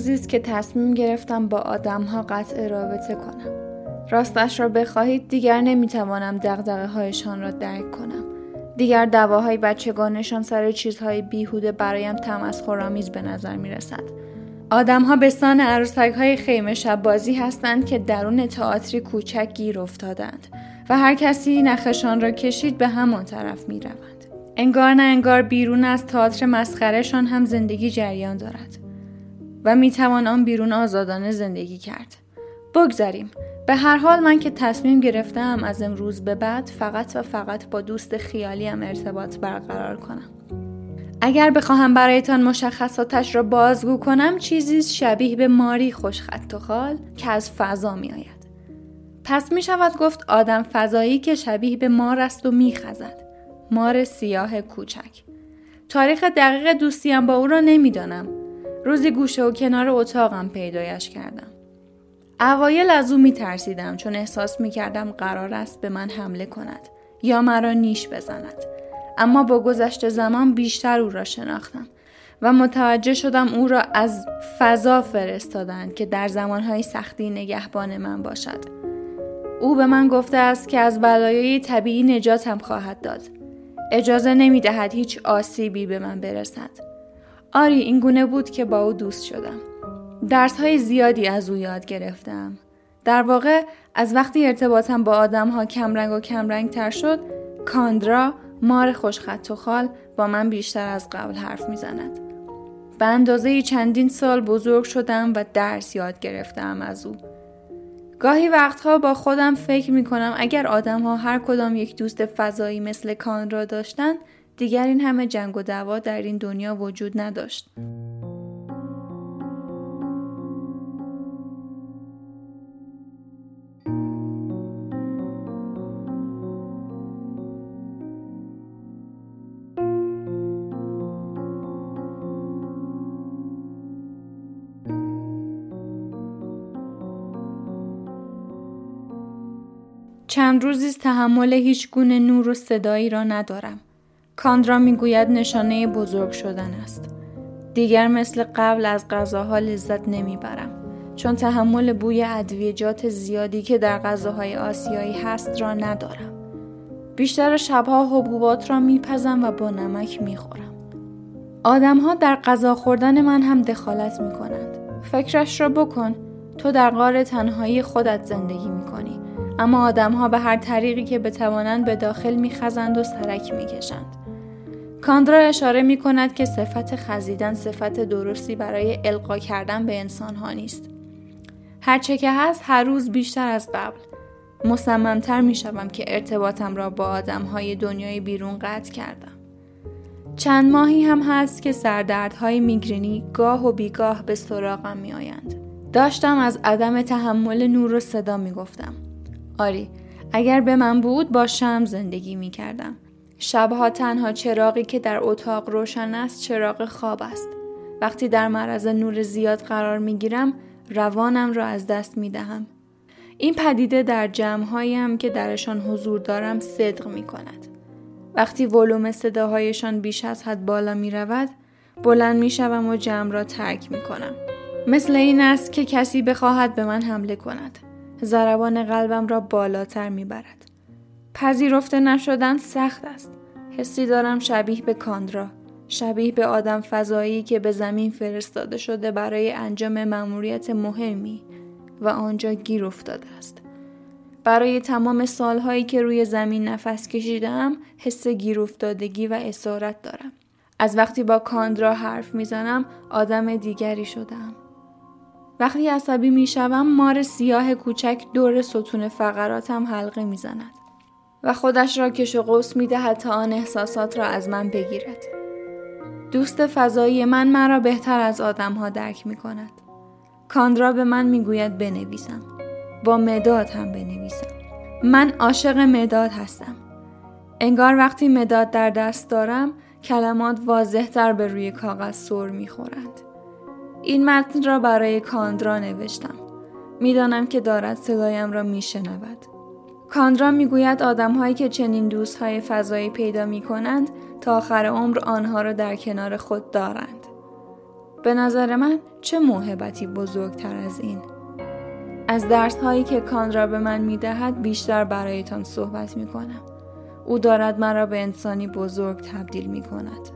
روزی است که تصمیم گرفتم با آدمها قطع رابطه کنم. راستش را بخواهید دیگر نمی‌توانم دقدقه هایشان را درک کنم. دیگر دواهای بچگانشان سر چیزهای بیهوده برایم تمسخرآمیز به نظر می رسد. آدم ها به سان عروسک های خیمه شب بازی هستند که درون تئاتری کوچک گیر افتادند و هر کسی نخشان را کشید به همان طرف می روند. انگار نه انگار بیرون از تئاتر مسخرهشان هم زندگی جریان دارد و می توان آن بیرون آزادانه زندگی کرد. بگذاریم به هر حال من که تصمیم گرفتم از امروز به بعد فقط و فقط با دوست خیالیم ارتباط برقرار کنم. اگر بخواهم برایتان مشخصاتش را بازگو کنم چیزی شبیه به ماری خوشخط و خال که از فضا می آید. پس می شود گفت آدم فضایی که شبیه به مار است و می خزد. مار سیاه کوچک. تاریخ دقیق دوستیم با او را نمی‌دانم. روزی گوشه و کنار اتاقم پیدایش کردم. اوایل از او می ترسیدم چون احساس می کردم قرار است به من حمله کند یا مرا نیش بزند. اما با گذشت زمان بیشتر او را شناختم و متوجه شدم او را از فضا فرستادند که در زمانهای سختی نگهبان من باشد. او به من گفته است که از بلایای طبیعی نجاتم خواهد داد. اجازه نمی دهد هیچ آسیبی به من برسد. آری این گونه بود که با او دوست شدم. درس های زیادی از او یاد گرفتم. در واقع از وقتی ارتباطم با آدم ها کمرنگ و کمرنگ تر شد کاندرا مار خوشخط و خال با من بیشتر از قبل حرف می‌زند. به اندازه چندین سال بزرگ شدم و درس یاد گرفتم از او. گاهی وقتها با خودم فکر می کنم اگر آدم ها هر کدام یک دوست فضایی مثل کان را داشتن دیگر این همه جنگ و دعوا در این دنیا وجود نداشت. چند روزی تحمل هیچ گونه نور و صدایی را ندارم. کاندرا می‌گوید نشانه بزرگ شدن است. دیگر مثل قبل از غذاها لذت نمی‌برم چون تحمل بوی ادویجات زیادی که در غذاهای آسیایی هست را ندارم. بیشتر شبها حبوبات را میپزم و با نمک می‌خورم. آدمها در غذا خوردن من هم دخالت می‌کنند. فکرش را بکن تو در غار تنهایی خودت زندگی می‌کنی اما آدمها به هر طریقی که بتوانند به داخل میخزند و سرک می‌کشند. کاندرا اشاره می کند که صفت خزیدن صفت درستی برای القا کردن به انسان ها نیست. هرچه که هست هر روز بیشتر از قبل مصممتر می شوم که ارتباطم را با آدم های دنیای بیرون قطع کردم. چند ماهی هم هست که سردردهای میگرینی گاه و بیگاه به سراغم می آیند. داشتم از عدم تحمل نور و صدا می گفتم. آری اگر به من بود با شم زندگی می کردم. شبها تنها چراغی که در اتاق روشن است چراغ خواب است. وقتی در معرض نور زیاد قرار می گیرم روانم را از دست می دهم. این پدیده در جمعهایم که درشان حضور دارم صدق می کند. وقتی ولوم صداهایشان بیش از حد بالا می رود بلند می شوم و جمع را ترک می کنم. مثل این است که کسی بخواهد به من حمله کند. ضربان قلبم را بالاتر می برد. پذیرفته نشدن سخت است. حسی دارم شبیه به کاندرا. شبیه به آدم فضایی که به زمین فرستاده شده برای انجام مأموریت مهمی و آنجا گیر افتاده است. برای تمام سالهایی که روی زمین نفس کشیدم حس گیر افتادگی و اسارت دارم. از وقتی با کاندرا حرف می‌زنم آدم دیگری شدم. وقتی عصبی می‌شوم مار سیاه کوچک دور ستون فقراتم حلقه می‌زند و خودش را کش و قوس می‌دهد تا آن احساسات را از من بگیرد. دوست فضایی من مرا بهتر از آدمها درک می کند. کاندرا به من می‌گوید بنویسم. با مداد هم بنویسم. من عاشق مداد هستم. انگار وقتی مداد در دست دارم کلمات واضح تر به روی کاغذ سر می‌خورند. این متن را برای کاندرا نوشتم. می‌دانم که دارد صدایم را میشنود. کاندرا می‌گوید آدمهایی که چنین دوستهای فضایی پیدا می کنند تا آخر عمر آنها را در کنار خود دارند. به نظر من چه موهبتی بزرگتر از این؟ از درس هایی که کاندرا به من می دهد بیشتر برایتان صحبت می کنم او دارد مرا به انسانی بزرگ تبدیل می کند